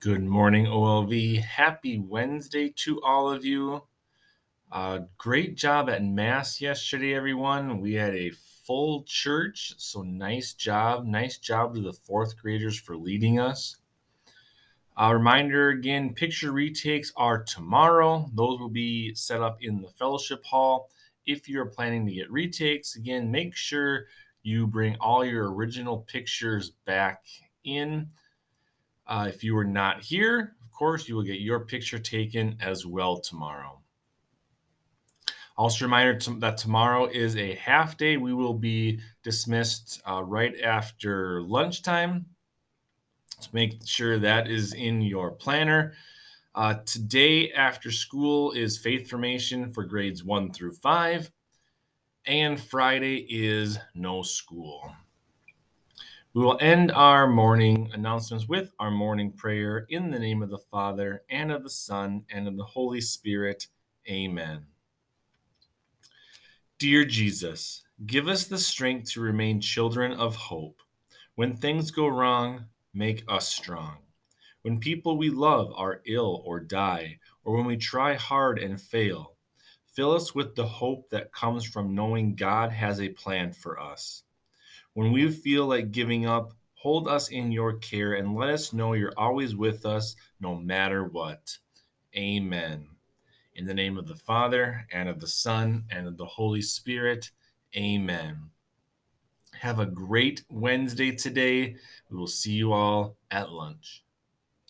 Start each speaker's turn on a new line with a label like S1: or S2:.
S1: Good morning, OLV. Happy Wednesday to all of you. Uh, great job at Mass yesterday, everyone. We had a full church, so nice job. Nice job to the fourth graders for leading us. A reminder again picture retakes are tomorrow. Those will be set up in the fellowship hall. If you're planning to get retakes, again, make sure you bring all your original pictures back in. Uh, if you were not here, of course, you will get your picture taken as well tomorrow. Also, reminder that tomorrow is a half day. We will be dismissed uh, right after lunchtime. So make sure that is in your planner. Uh, today, after school, is faith formation for grades one through five, and Friday is no school. We will end our morning announcements with our morning prayer in the name of the Father, and of the Son, and of the Holy Spirit. Amen. Dear Jesus, give us the strength to remain children of hope. When things go wrong, make us strong. When people we love are ill or die, or when we try hard and fail, fill us with the hope that comes from knowing God has a plan for us. When we feel like giving up, hold us in your care and let us know you're always with us no matter what. Amen. In the name of the Father, and of the Son, and of the Holy Spirit. Amen. Have a great Wednesday today. We will see you all at lunch.